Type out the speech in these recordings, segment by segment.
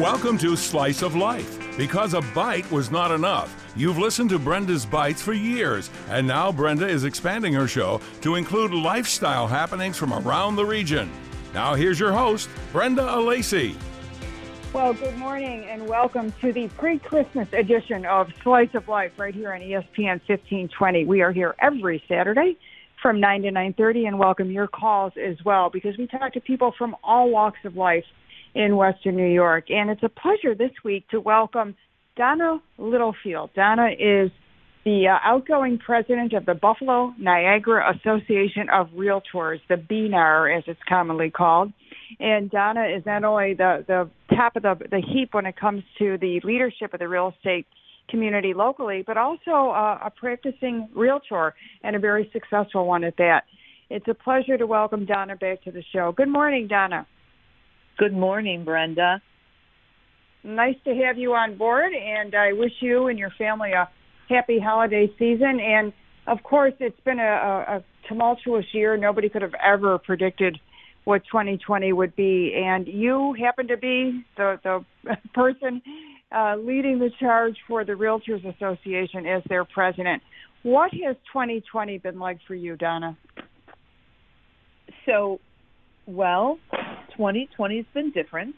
Welcome to Slice of Life. Because a bite was not enough, you've listened to Brenda's Bites for years, and now Brenda is expanding her show to include lifestyle happenings from around the region. Now, here's your host, Brenda Alesii. Well, good morning and welcome to the pre Christmas edition of Slice of Life right here on ESPN 1520. We are here every Saturday from 9 to 9.30 and welcome your calls as well because we talk to people from all walks of life in Western New York. And it's a pleasure this week to welcome Donna Littlefield. Donna is the uh, outgoing president of the Buffalo Niagara Association of Realtors, the BNAR as it's commonly called. And Donna is not only the, the top of the, the heap when it comes to the leadership of the real estate community locally, but also uh, a practicing realtor and a very successful one at that. It's a pleasure to welcome Donna back to the show. Good morning, Donna. Good morning, Brenda. Nice to have you on board, and I wish you and your family a happy holiday season. And of course, it's been a, a tumultuous year. Nobody could have ever predicted what 2020 would be, and you happen to be the the person uh, leading the charge for the Realtors Association as their president. What has 2020 been like for you, Donna? So, well, 2020 has been different.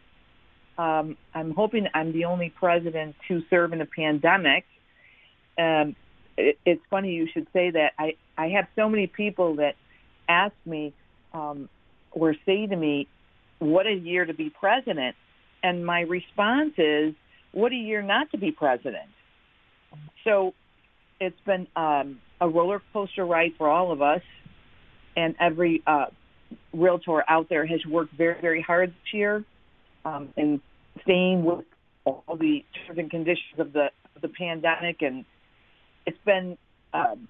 Um, I'm hoping I'm the only president to serve in a pandemic. Um, it, it's funny you should say that. I, I have so many people that ask me um, or say to me, what a year to be president. And my response is, what a year not to be president. So it's been um, a roller coaster ride for all of us. And every uh, realtor out there has worked very, very hard this year um, in staying with all the terms and conditions of the of the pandemic, and it's been um,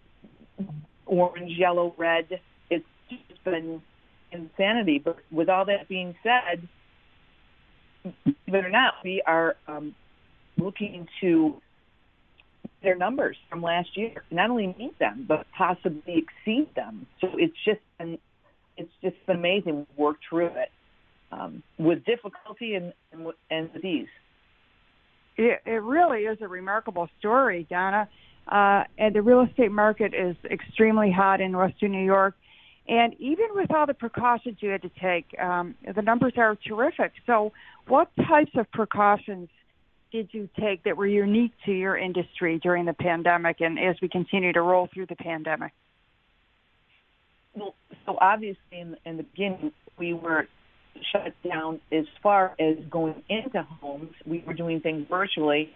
orange, yellow, red. It's just been insanity. But with all that being said, believe or not, we are um, looking to their numbers from last year, not only meet them, but possibly exceed them. So it's just been it's just amazing. We've worked through it um, with difficulty and, and, and with ease. It, it really is a remarkable story, Donna. Uh, and the real estate market is extremely hot in Western New York. And even with all the precautions you had to take, um, the numbers are terrific. So, what types of precautions did you take that were unique to your industry during the pandemic and as we continue to roll through the pandemic? Well, so obviously in, in the beginning, we were shut down as far as going into homes. We were doing things virtually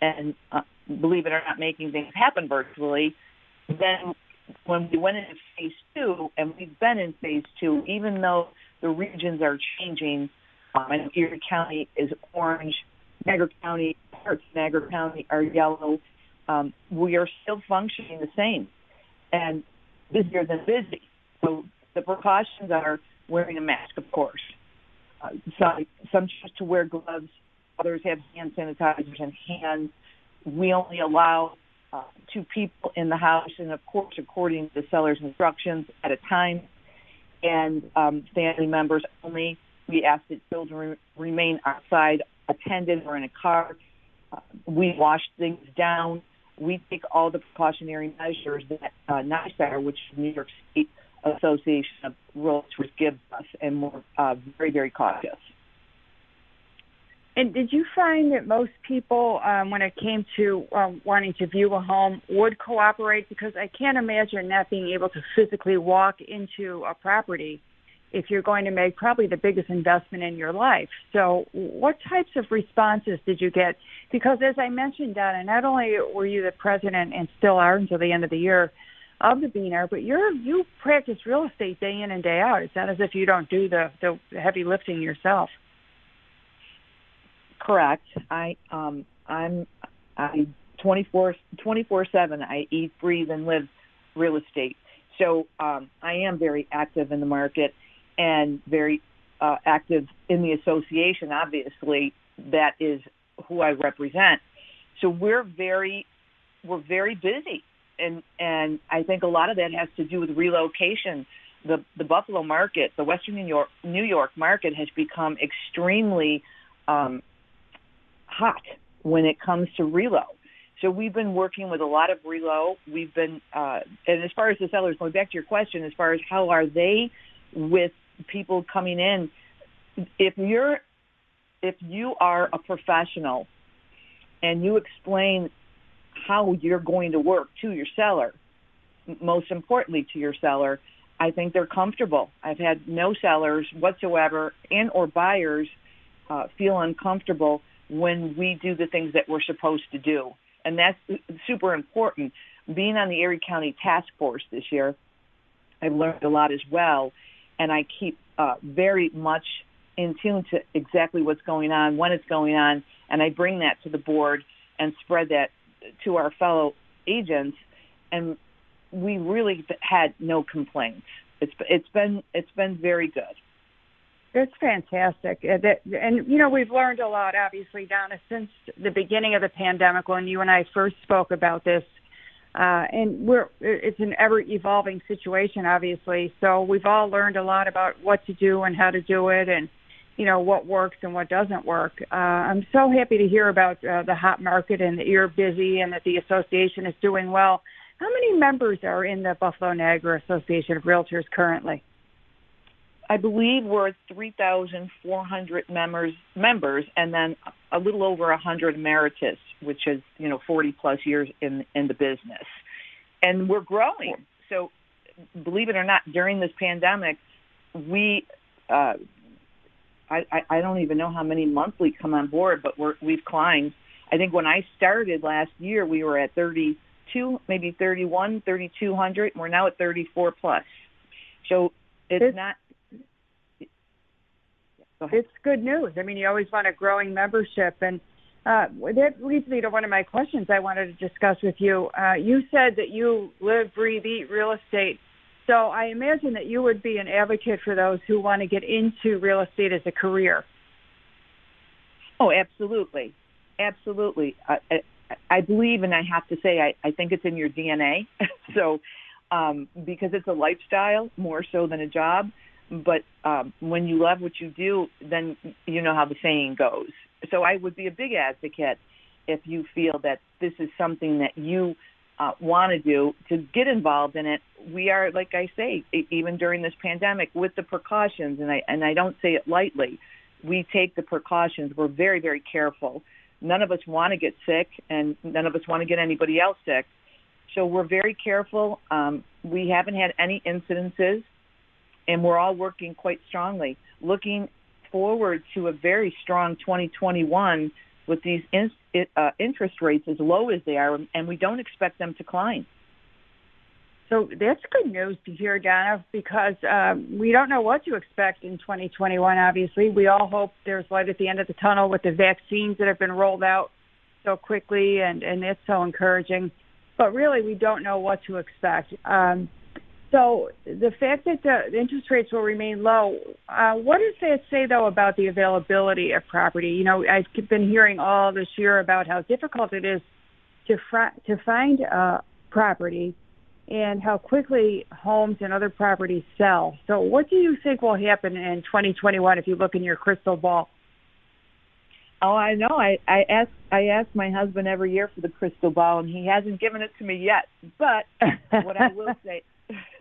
and uh, believe it or not, making things happen virtually. Then when we went into phase two, and we've been in phase two, even though the regions are changing, um, and Erie County is orange, Niagara County, parts of Niagara County are yellow, um, we are still functioning the same and busier than busy. So the precautions are wearing a mask, of course. Uh, some some choose to wear gloves. Others have hand sanitizers and hands. We only allow uh, two people in the house, and of course, according to the seller's instructions, at a time. And um, family members only. We ask that children remain outside, attended, or in a car. Uh, we wash things down. We take all the precautionary measures that uh, NYSAR, which is New York State Association of Realtors gives us, and we're uh, very, very cautious. And did you find that most people, um, when it came to um, wanting to view a home, would cooperate? Because I can't imagine not being able to physically walk into a property if you're going to make probably the biggest investment in your life. So, what types of responses did you get? Because as I mentioned, Donna, not only were you the president and still are until the end of the year, of the BNAR, but you're you practice real estate day in and day out. It's not as if you don't do the the heavy lifting yourself. Correct. I um I'm I 24 24 7 I eat, breathe and live real estate. So um I am very active in the market and very uh, active in the association obviously that is who I represent. So we're very we're very busy and and I think a lot of that has to do with relocation. The the Buffalo market, the Western New York New York market, has become extremely um, hot when it comes to relo. So we've been working with a lot of relo. We've been, uh, and as far as the sellers, going back to your question, as far as how are they with people coming in, if you're, if you are a professional and you explain how you're going to work to your seller, most importantly to your seller, I think they're comfortable. I've had no sellers whatsoever and or buyers uh, feel uncomfortable when we do the things that we're supposed to do. And that's super important. Being on the Erie County Task Force this year, I've learned a lot as well. And I keep uh, very much in tune to exactly what's going on, when it's going on, and I bring that to the board and spread that to our fellow agents. And we really had no complaints. It's it's been it's been very good. It's fantastic. Uh, and, you know, we've learned a lot, obviously, Donna, since the beginning of the pandemic when you and I first spoke about this. Uh, and we're, it's an ever evolving situation, obviously. So we've all learned a lot about what to do and how to do it and, you know, what works and what doesn't work. Uh, I'm so happy to hear about uh, the hot market and that you're busy and that the association is doing well. How many members are in the Buffalo Niagara Association of Realtors currently? I believe we're 3,400 members, members, and then a little over 100 emeritus, which is you know 40 plus years in in the business, and we're growing. So, believe it or not, during this pandemic, we uh, I, I don't even know how many monthly come on board, but we're, we've climbed. I think when I started last year, we were at 32, maybe 31, 3,200. And we're now at 34 plus. So it's, it's not it's good news. I mean, you always want a growing membership, and uh, that leads me to one of my questions I wanted to discuss with you. Uh, you said that you live, breathe, eat real estate. So I imagine that you would be an advocate for those who want to get into real estate as a career. Oh, absolutely, absolutely. I, I, I believe, and I have to say, I, I think it's in your DNA. so, um, because it's a lifestyle more so than a job but um, when you love what you do, then you know how the saying goes. So I would be a big advocate if you feel that this is something that you uh, want to do to get involved in it. We are, like I say, even during this pandemic, with the precautions, and I and I don't say it lightly. We take the precautions. We're very, very careful. None of us want to get sick, and none of us want to get anybody else sick. So we're very careful. Um, we haven't had any incidences and we're all working quite strongly, looking forward to a very strong 2021 with these in, uh, interest rates as low as they are, and we don't expect them to climb. So that's good news to hear, Donna, because um, we don't know what to expect in 2021. Obviously, we all hope there's light at the end of the tunnel with the vaccines that have been rolled out so quickly, and and it's so encouraging. But really, we don't know what to expect. Um, so the fact that the interest rates will remain low, uh, what does that say though about the availability of property? You know, I've been hearing all this year about how difficult it is to fr- to find uh, property and how quickly homes and other properties sell. So what do you think will happen in 2021 if you look in your crystal ball? Oh, I know. I, I ask I ask my husband every year for the crystal ball, and he hasn't given it to me yet. But what I will say,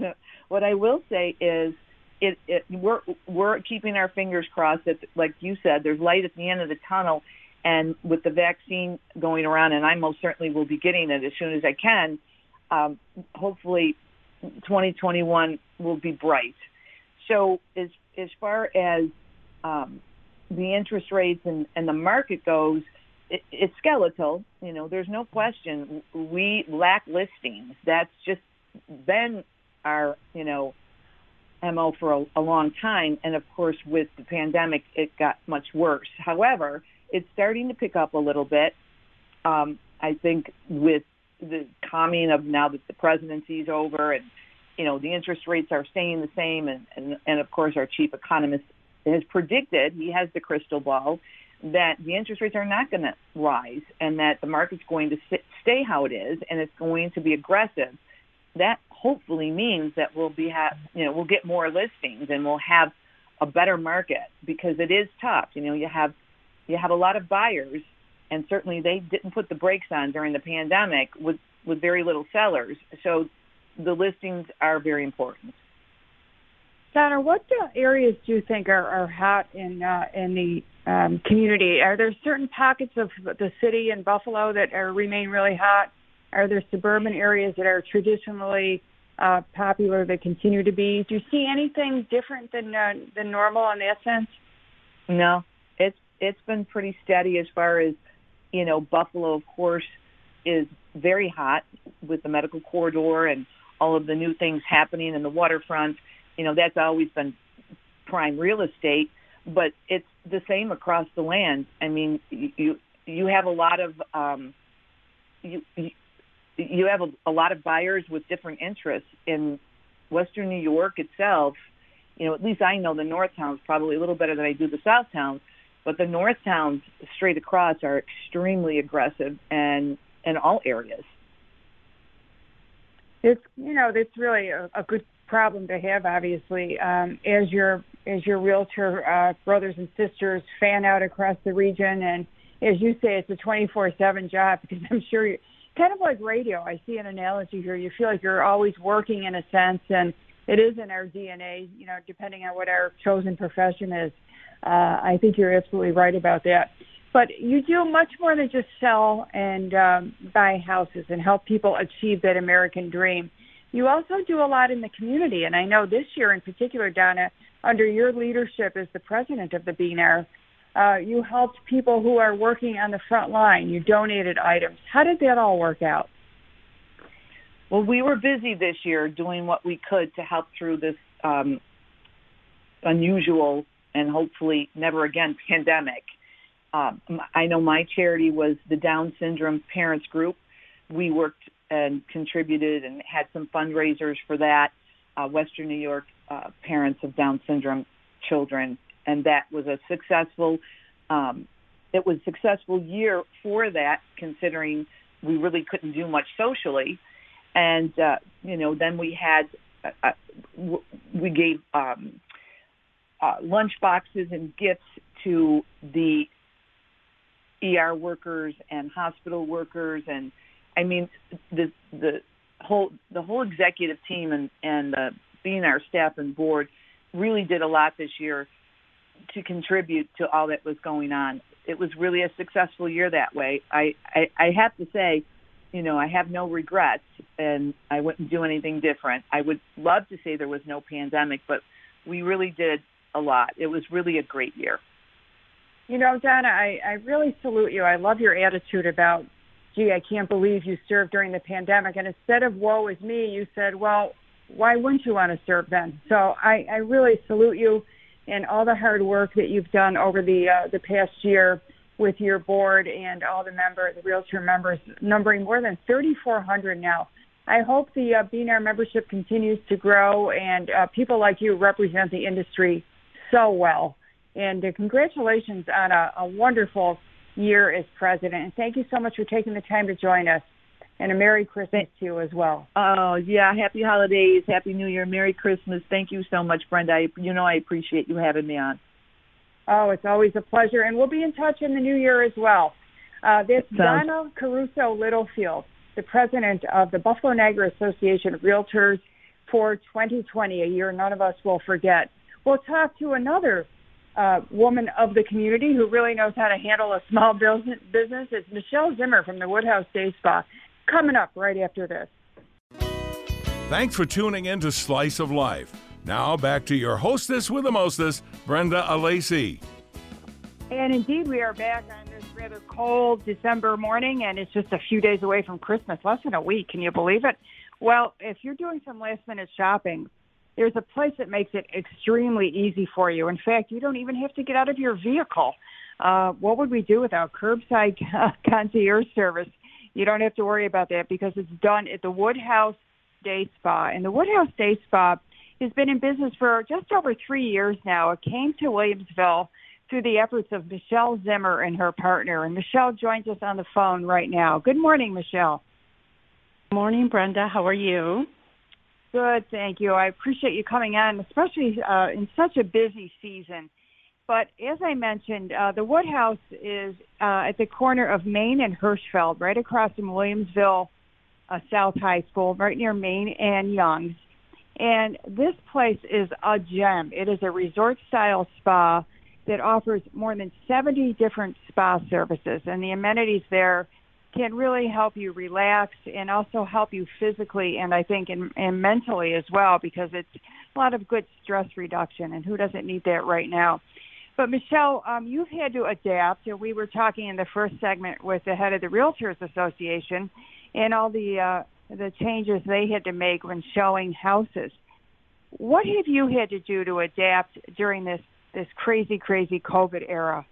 what I will say is it, it we're we're keeping our fingers crossed that like you said there's light at the end of the tunnel and with the vaccine going around and I most certainly will be getting it as soon as I can um, hopefully 2021 will be bright. So as as far as um, the interest rates and, and the market goes it, it's skeletal you know there's no question. We lack listings. That's just been our, you know, MO for a, a long time. And of course, with the pandemic, it got much worse. However, it's starting to pick up a little bit. Um, I think with the calming of now that the presidency is over and, you know, the interest rates are staying the same. And, and, and of course, our chief economist has predicted, he has the crystal ball, that the interest rates are not going to rise and that the market's going to stay how it is and it's going to be aggressive. That hopefully means that we'll be have you know we'll get more listings and we'll have a better market because it is tough. You know, you have you have a lot of buyers and certainly they didn't put the brakes on during the pandemic with with very little sellers. So the listings are very important. Donna, what areas do you think are, are hot in uh, in the um, community? Are there certain pockets of the city and Buffalo that are, remain really hot? Are there suburban areas that are traditionally uh, popular that continue to be? Do you see anything different than uh, than normal in that sense? No, it's it's been pretty steady as far as you know. Buffalo, of course, is very hot with the medical corridor and all of the new things happening in the waterfront you know, that's always been prime real estate, but it's the same across the land. I mean, you you have a lot of um, you you have a, a lot of buyers with different interests in Western New York itself. You know, at least I know the North towns probably a little better than I do the South towns, but the North towns straight across are extremely aggressive and in all areas. It's you know, it's really a, a good problem to have, obviously, um, as your as your realtor uh, brothers and sisters fan out across the region, and as you say, it's a 24/7 job because I'm sure you kind of like radio. I see an analogy here. You feel like you're always working in a sense, and it is in our DNA. You know, depending on what our chosen profession is. Uh, I think you're absolutely right about that. But you do much more than just sell and um, buy houses and help people achieve that American dream. You also do a lot in the community, and I know this year in particular, Donna, under your leadership as the president of the BNR, uh, you helped people who are working on the front line. You donated items. How did that all work out? Well, we were busy this year doing what we could to help through this um, unusual and hopefully never again pandemic. Um, I know my charity was the Down Syndrome Parents Group. We worked and contributed and had some fundraisers for that. Uh, Western New York uh, parents of Down syndrome children, and that was a successful. Um, it was a successful year for that, considering we really couldn't do much socially, and uh, you know then we had uh, uh we gave um, uh, lunch boxes and gifts to the ER workers and hospital workers and I mean, the the whole the whole executive team and and uh, BNAR staff and board really did a lot this year to contribute to all that was going on. It was really a successful year that way. I, I, I have to say, you know, I have no regrets and I wouldn't do anything different. I would love to say there was no pandemic, but we really did a lot. It was really a great year. You know, Donna, I, I really salute you. I love your attitude about gee, I can't believe you served during the pandemic. And instead of woe is me, you said, well, why wouldn't you want to serve then? So I, I really salute you and all the hard work that you've done over the uh, the past year with your board and all the member, the realtor members, numbering more than 3,400 now. I hope the uh, BNR membership continues to grow and uh, people like you represent the industry so well. And uh, congratulations on a, a wonderful year as president. And thank you so much for taking the time to join us. And a Merry Christmas to you as well. Oh, yeah. Happy holidays. Happy New Year. Merry Christmas. Thank you so much, Brenda. I, you know I appreciate you having me on. Oh, it's always a pleasure. And we'll be in touch in the new year as well. Uh, this Sounds- Donna Caruso Littlefield, the president of the Buffalo Niagara Association of Realtors for 2020, a year none of us will forget. We'll talk to another uh, woman of the community who really knows how to handle a small business. It's Michelle Zimmer from the Woodhouse Day Spa. Coming up right after this. Thanks for tuning in to Slice of Life. Now back to your hostess with the mostest, Brenda Alesii. And indeed, we are back on this rather cold December morning, and it's just a few days away from Christmas, less than a week. Can you believe it? Well, if you're doing some last minute shopping, there's a place that makes it extremely easy for you. In fact, you don't even have to get out of your vehicle. Uh, what would we do without curbside concierge service? You don't have to worry about that because it's done at the Woodhouse Day Spa. And the Woodhouse Day Spa has been in business for just over three years now. It came to Williamsville through the efforts of Michelle Zimmer and her partner. And Michelle joins us on the phone right now. Good morning, Michelle. Good Morning, Brenda. How are you? Good, thank you. I appreciate you coming on, especially uh, in such a busy season. But as I mentioned, uh, the Woodhouse is uh, at the corner of Main and Hirschfeld, right across from Williamsville uh, South High School, right near Main and Young's. And this place is a gem. It is a resort style spa that offers more than 70 different spa services, and the amenities there can really help you relax and also help you physically and I think and, and mentally as well because it's a lot of good stress reduction and who doesn't need that right now. But Michelle, um, you've had to adapt. We were talking in the first segment with the head of the Realtors Association and all the uh, the changes they had to make when showing houses. What have you had to do to adapt during this this crazy, crazy COVID era?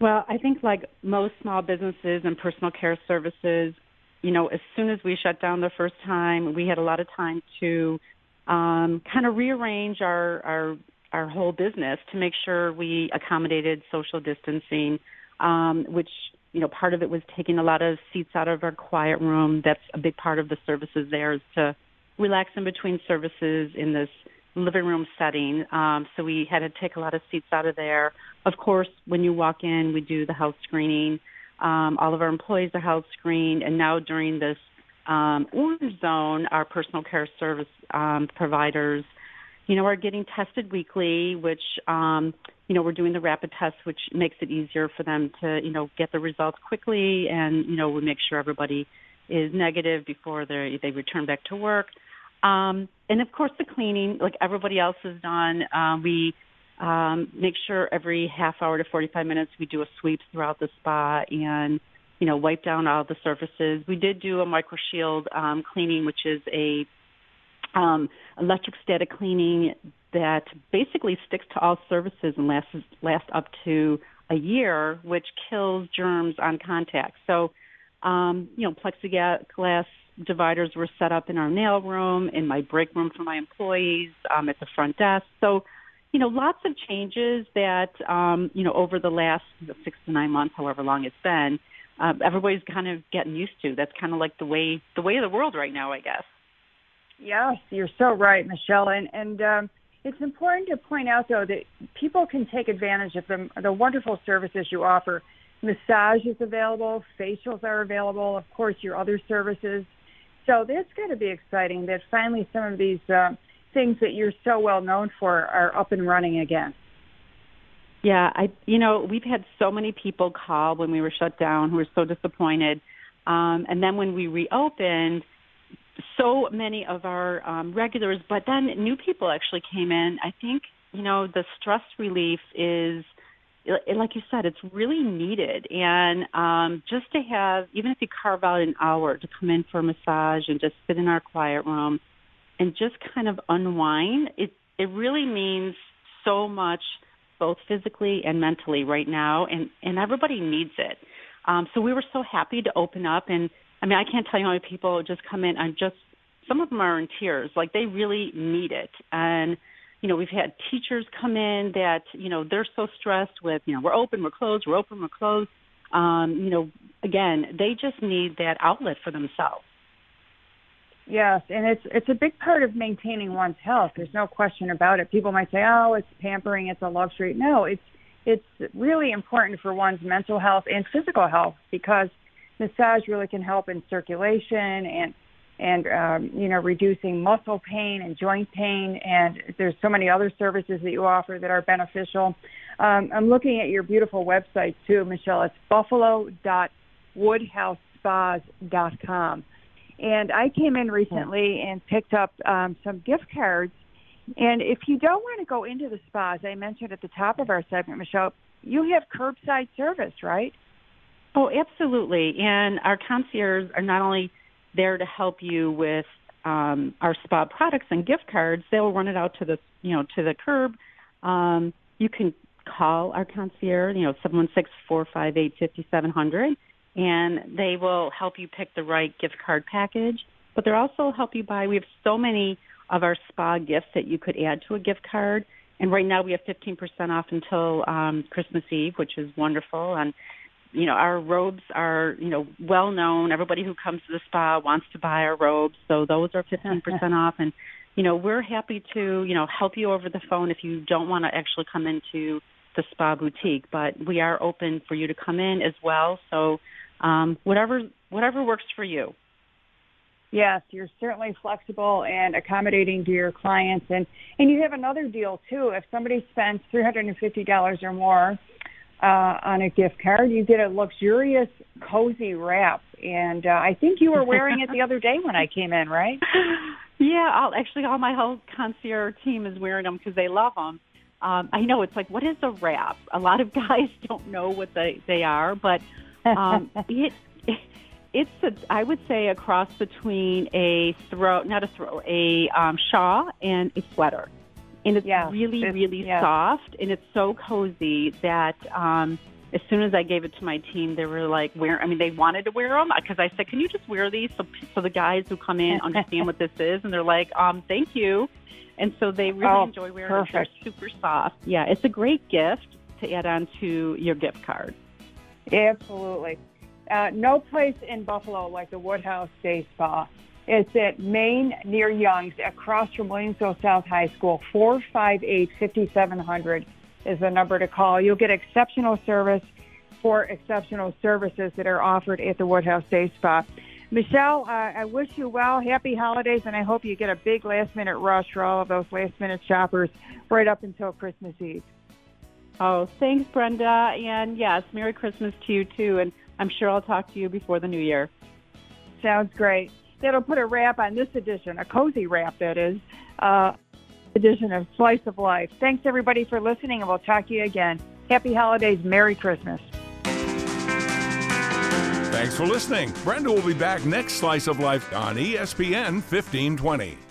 Well, I think like most small businesses and personal care services, you know, as soon as we shut down the first time, we had a lot of time to um, kind of rearrange our, our our whole business to make sure we accommodated social distancing, um, which you know part of it was taking a lot of seats out of our quiet room. That's a big part of the services there is to relax in between services in this living room setting. Um, so we had to take a lot of seats out of there. Of course, when you walk in, we do the health screening. Um, all of our employees are health screened, and now during this um, orange zone, our personal care service um, providers, you know, are getting tested weekly, which um, you know we're doing the rapid test, which makes it easier for them to you know get the results quickly, and you know we make sure everybody is negative before they they return back to work. Um, and of course, the cleaning, like everybody else has done, uh, we um, make sure every half hour to 45 minutes we do a sweep throughout the spa and you know wipe down all the surfaces. We did do a microshield um, cleaning, which is a um, electric static cleaning that basically sticks to all surfaces and lasts lasts up to a year, which kills germs on contact. So, um, you know, plexiglass dividers were set up in our nail room, in my break room for my employees, um, at the front desk. So, you know, lots of changes that, um, you know, over the last six to nine months, however long it's been, uh, everybody's kind of getting used to. That's kind of like the way the way of the world right now, I guess. Yes, you're so right, Michelle. And and um, it's important to point out though that people can take advantage of the the wonderful services you offer. Massage is available, facials are available, of course, your other services. So that's going to be exciting that finally some of these uh, things that you're so well known for are up and running again. Yeah, I you know we've had so many people call when we were shut down who were so disappointed, um, and then when we reopened, so many of our um, regulars, but then new people actually came in. I think you know the stress relief is like you said, it's really needed. And um, just to have, even if you carve out an hour to come in for a massage and just sit in our quiet room and just kind of unwind, it it really means so much, both physically and mentally right now, and and everybody needs it. Um, so we were so happy to open up, and I mean, I can't tell you how many people just come in and just some of them are in tears, like they really need it, and you know, we've had teachers come in that, you know, they're so stressed with, you know, we're open, we're closed, we're open, we're closed. Um, you know, again, they just need that outlet for themselves. Yes, and it's it's a big part of maintaining one's health. There's no question about it. People might say, "Oh, it's pampering, it's a luxury." No, it's it's really important for one's mental health and physical health because massage really can help in circulation and and um, you know reducing muscle pain and joint pain. And there's so many other services that you offer that are beneficial. Um, i'm looking at your beautiful website too michelle. It's buffalo.woodhousespas.com and i came in recently and picked up um, some gift cards. And if you don't want to go into the spa as i mentioned at the top of our segment michelle you have curbside service right oh absolutely and our concierges are not only there to help you with um, our spa products and gift cards. They'll run it out to the you know to the curb. Um, you can call our concierge, you know, seven one six four five eight fifty seven hundred, and they will help you pick the right gift card package. But they'll also help you buy. We have so many of our spa gifts that you could add to a gift card. And right now we have 15% off until um, Christmas Eve, which is wonderful. And you know, our robes are, you know, well known. Everybody who comes to the spa wants to buy our robes, so those are 15% off. And you know, we're happy to, you know, help you over the phone if you don't want to actually come into the spa boutique, but we are open for you to come in as well. So um, whatever whatever works for you. Yes, you're certainly flexible and accommodating to your clients, and and you have another deal too. If somebody spends three hundred and fifty dollars or more uh, on a gift card, you get a luxurious, cozy wrap. And uh, I think you were wearing it the other day when I came in, right? Yeah, I'll, actually, all my whole concierge team is wearing them because they love them. Um, I know it's like, what is a wrap? A lot of guys don't know what they they are, but um, it, it it's a, I would say a cross between a throw, not a throw, a um, shawl and a sweater, and it's yeah, really it's, really yeah. soft and it's so cozy that um, as soon as I gave it to my team, they were like, "Wear." I mean, they wanted to wear them because I said, "Can you just wear these so so the guys who come in understand what this is?" And they're like, "Um, thank you." And so they really oh, enjoy wearing perfect. it. They're super soft. Yeah, it's a great gift to add on to your gift card. Absolutely. Uh, no place in Buffalo like the Woodhouse Day Spa. It's at Main near Young's across from Williamsville South High School. 458-5700 is the number to call. You'll get exceptional service for exceptional services that are offered at the Woodhouse Day Spa. Michelle, uh, I wish you well. Happy holidays, and I hope you get a big last minute rush for all of those last minute shoppers right up until Christmas Eve. Oh, thanks, Brenda. And yes, Merry Christmas to you too. And I'm sure I'll talk to you before the new year. Sounds great. That'll put a wrap on this edition, a cozy wrap, that is, uh, edition of Slice of Life. Thanks, everybody, for listening, and we'll talk to you again. Happy holidays. Merry Christmas. Thanks for listening. Brenda will be back next Slice of Life on ESPN 1520.